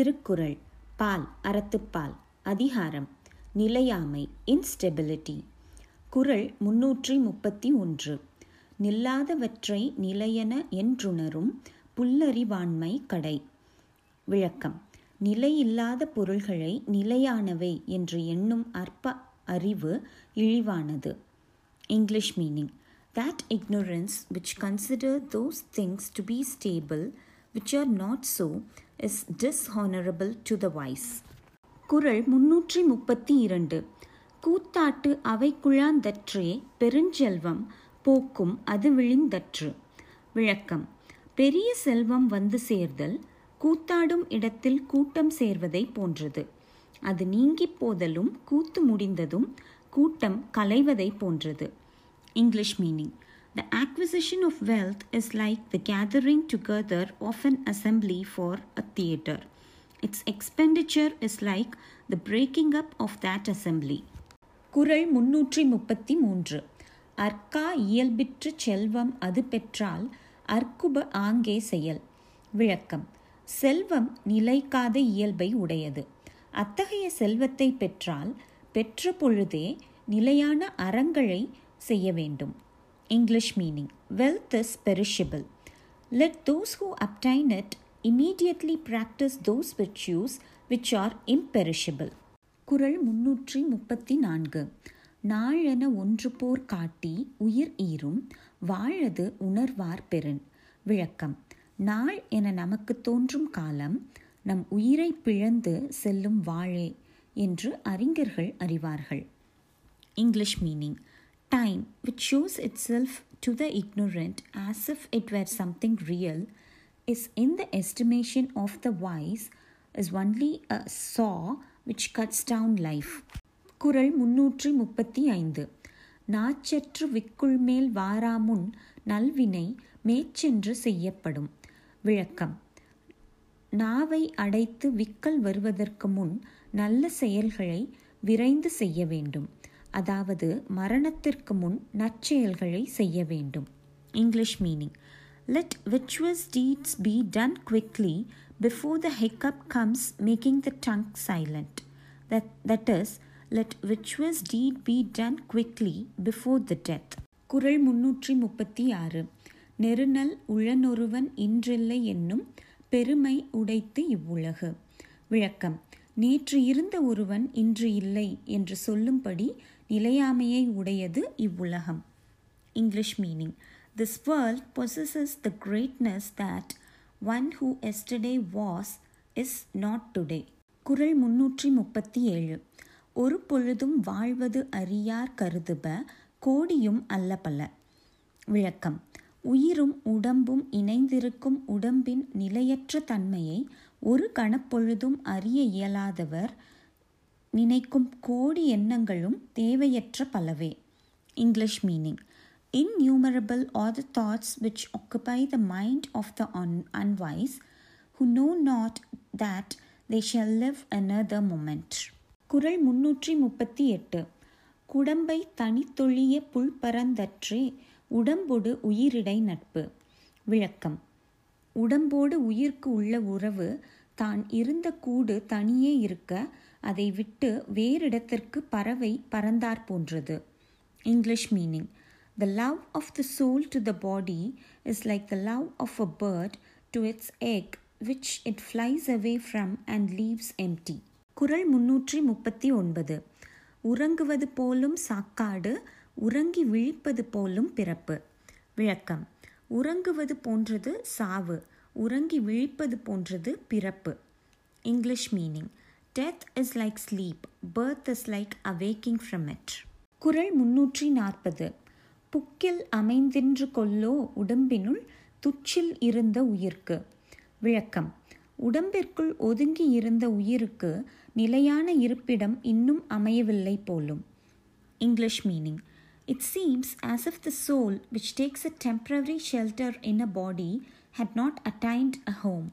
திருக்குறள் பால் அறத்துப்பால் அதிகாரம் நிலையாமை இன்ஸ்டெபிலிட்டி குறள் முன்னூற்றி முப்பத்தி ஒன்று. நில்லாதவற்றை நிலையென என்றுணரும் புல்லறிவாண்மை கடை. விளக்கம். நிலையில்லாத பொருள்களை நிலையானவை என்று எண்ணும் அற்ப அறிவு இழிவானது. English meaning that ignorance which consider those things to be stable which are not so is dishonourable to the wise Kural முன்னூற்றி முப்பத்தி இரண்டு கூத்தாட்டு அவை குழாந்தற்றே பெருஞ்செல்வம் போக்கும் அது விழிந்தற்று. விளக்கம். பெரிய செல்வம் வந்து சேர்தல் கூத்தாடும் இடத்தில் கூட்டம் சேர்வதை போன்றது. அது நீங்கி போதலும் கூத்து முடிந்ததும் கூட்டம் கலைவதை போன்றது. English meaning. The acquisition of wealth is like the gathering together of an assembly for a theatre. Its expenditure is like the breaking up of that assembly. குரல் முன்னூற்றி முப்பத்தி மூன்று அர்க்கா இயல்பிற்று செல்வம் அது பெற்றால் அர்க்குப ஆங்கே செயல் விளக்கம் செல்வம் நிலைக்காத இயல்பை உடையது அத்தகைய செல்வத்தை பெற்றால் பெற்ற பொழுதே நிலையான அறங்களை செய்ய வேண்டும் English meaning wealth is perishable let those who obtain it immediately practise those virtues which are imperishable Kural முன்னூற்றி முப்பத்தி நான்கு நாளென ஒன்று போர் காட்டி உயிர் ஈரும் வாழது உணர்வார் பெருன் விளக்கம். நாள் என நமக்கு தோன்றும் காலம் நம் உயிரை பிழந்து செல்லும் வாழே என்று அறிஞர்கள் அறிவார்கள். English meaning time which shows itself to the ignorant as if it were something real is in the estimation of the wise is only a saw which cuts down life குரல் முன்னூற்றி முப்பத்தி ஐந்து நாச்சற்று விக்குள் மேல் வாராமுன் நல்வினை மேற்சென்று செய்யப்படும் விளக்கம் நாவை அடைத்து விக்கல் வருவதற்கு முன் நல்ல செயல்களை விரைந்து செய்ய வேண்டும் அதாவது மரணத்திற்கு முன் நற்செயல்களை செய்ய வேண்டும். இங்கிலீஷ் மீனிங் லெட் விச்சுவஸ் deeds be done quickly before the hiccup comes making the tongue silent that that is let விச்சுவஸ் deed B done quickly before the death குரல் முன்னூற்றி முப்பத்தி ஆறு. நெருநல் உளனொருவன் இன்றில்லை என்னும் பெருமை உடைத்து இவ்வுலகு. விளக்கம். நேற்று இருந்த ஒருவன் இன்று இல்லை என்று சொல்லும்படி நிலையாமையை உடையது இவ்வுலகம். English meaning this world possesses the greatness that one who yesterday was is not today Kural முன்னூற்றி முப்பத்தி ஏழு ஒரு பொழுதும் வாழ்வது அறியார் கருதுப கோடியும் அல்ல பல. விளக்கம். உயிரும் உடம்பும் இணைந்திருக்கும் உடம்பின் நிலையற்ற தன்மையை ஒரு கணப்பொழுதும் அறிய இயலாதவர் நினைக்கும் கோடி எண்ணங்களும் தேவையற்ற பலவே. English meaning innumerable are the thoughts which occupy the mind of the un- unwise who know not that they shall live another moment. குரல் முன்னூற்றி முப்பத்தி எட்டு. குடம்பை தனித்தொழிய புல் பரந்தற்றே உடம்பொடு உயிரிடை நட்பு. விளக்கம். உடம்போடு உயிர்க்கு உள்ள உறவு தான் இருந்த கூடு தனியே இருக்க அதை விட்டு வேறிடத்திற்கு பறவை பறந்தார் போன்றது. English meaning the love of the soul to the body is like the love of a bird to its egg which it flies away from and leaves empty Kural முன்னூற்றி முப்பத்தி ஒன்பது. உறங்குவது போலும் சாக்காடு உறங்கி விழிப்பது போலும் பிறப்பு. விளக்கம் உறங்குவது போன்றது சாவு உறங்கி விழிப்பது போன்றது பிறப்பு. English meaning death is like sleep birth is like awaking from it Kural முன்னூற்றி நாற்பது. புக்கில் அமைந்தின்று கொல்லோ உடம்பினுள் துச்சில் இருந்த உயிர்க்கு. விளக்கம். உடம்பிற்குள் ஒதுங்கி இருந்த உயிருக்கு நிலையான இருப்பிடம் இன்னும் அமையவில்லை போலும். English meaning It seems as if the soul, which takes a temporary shelter in a body, had not attained a home.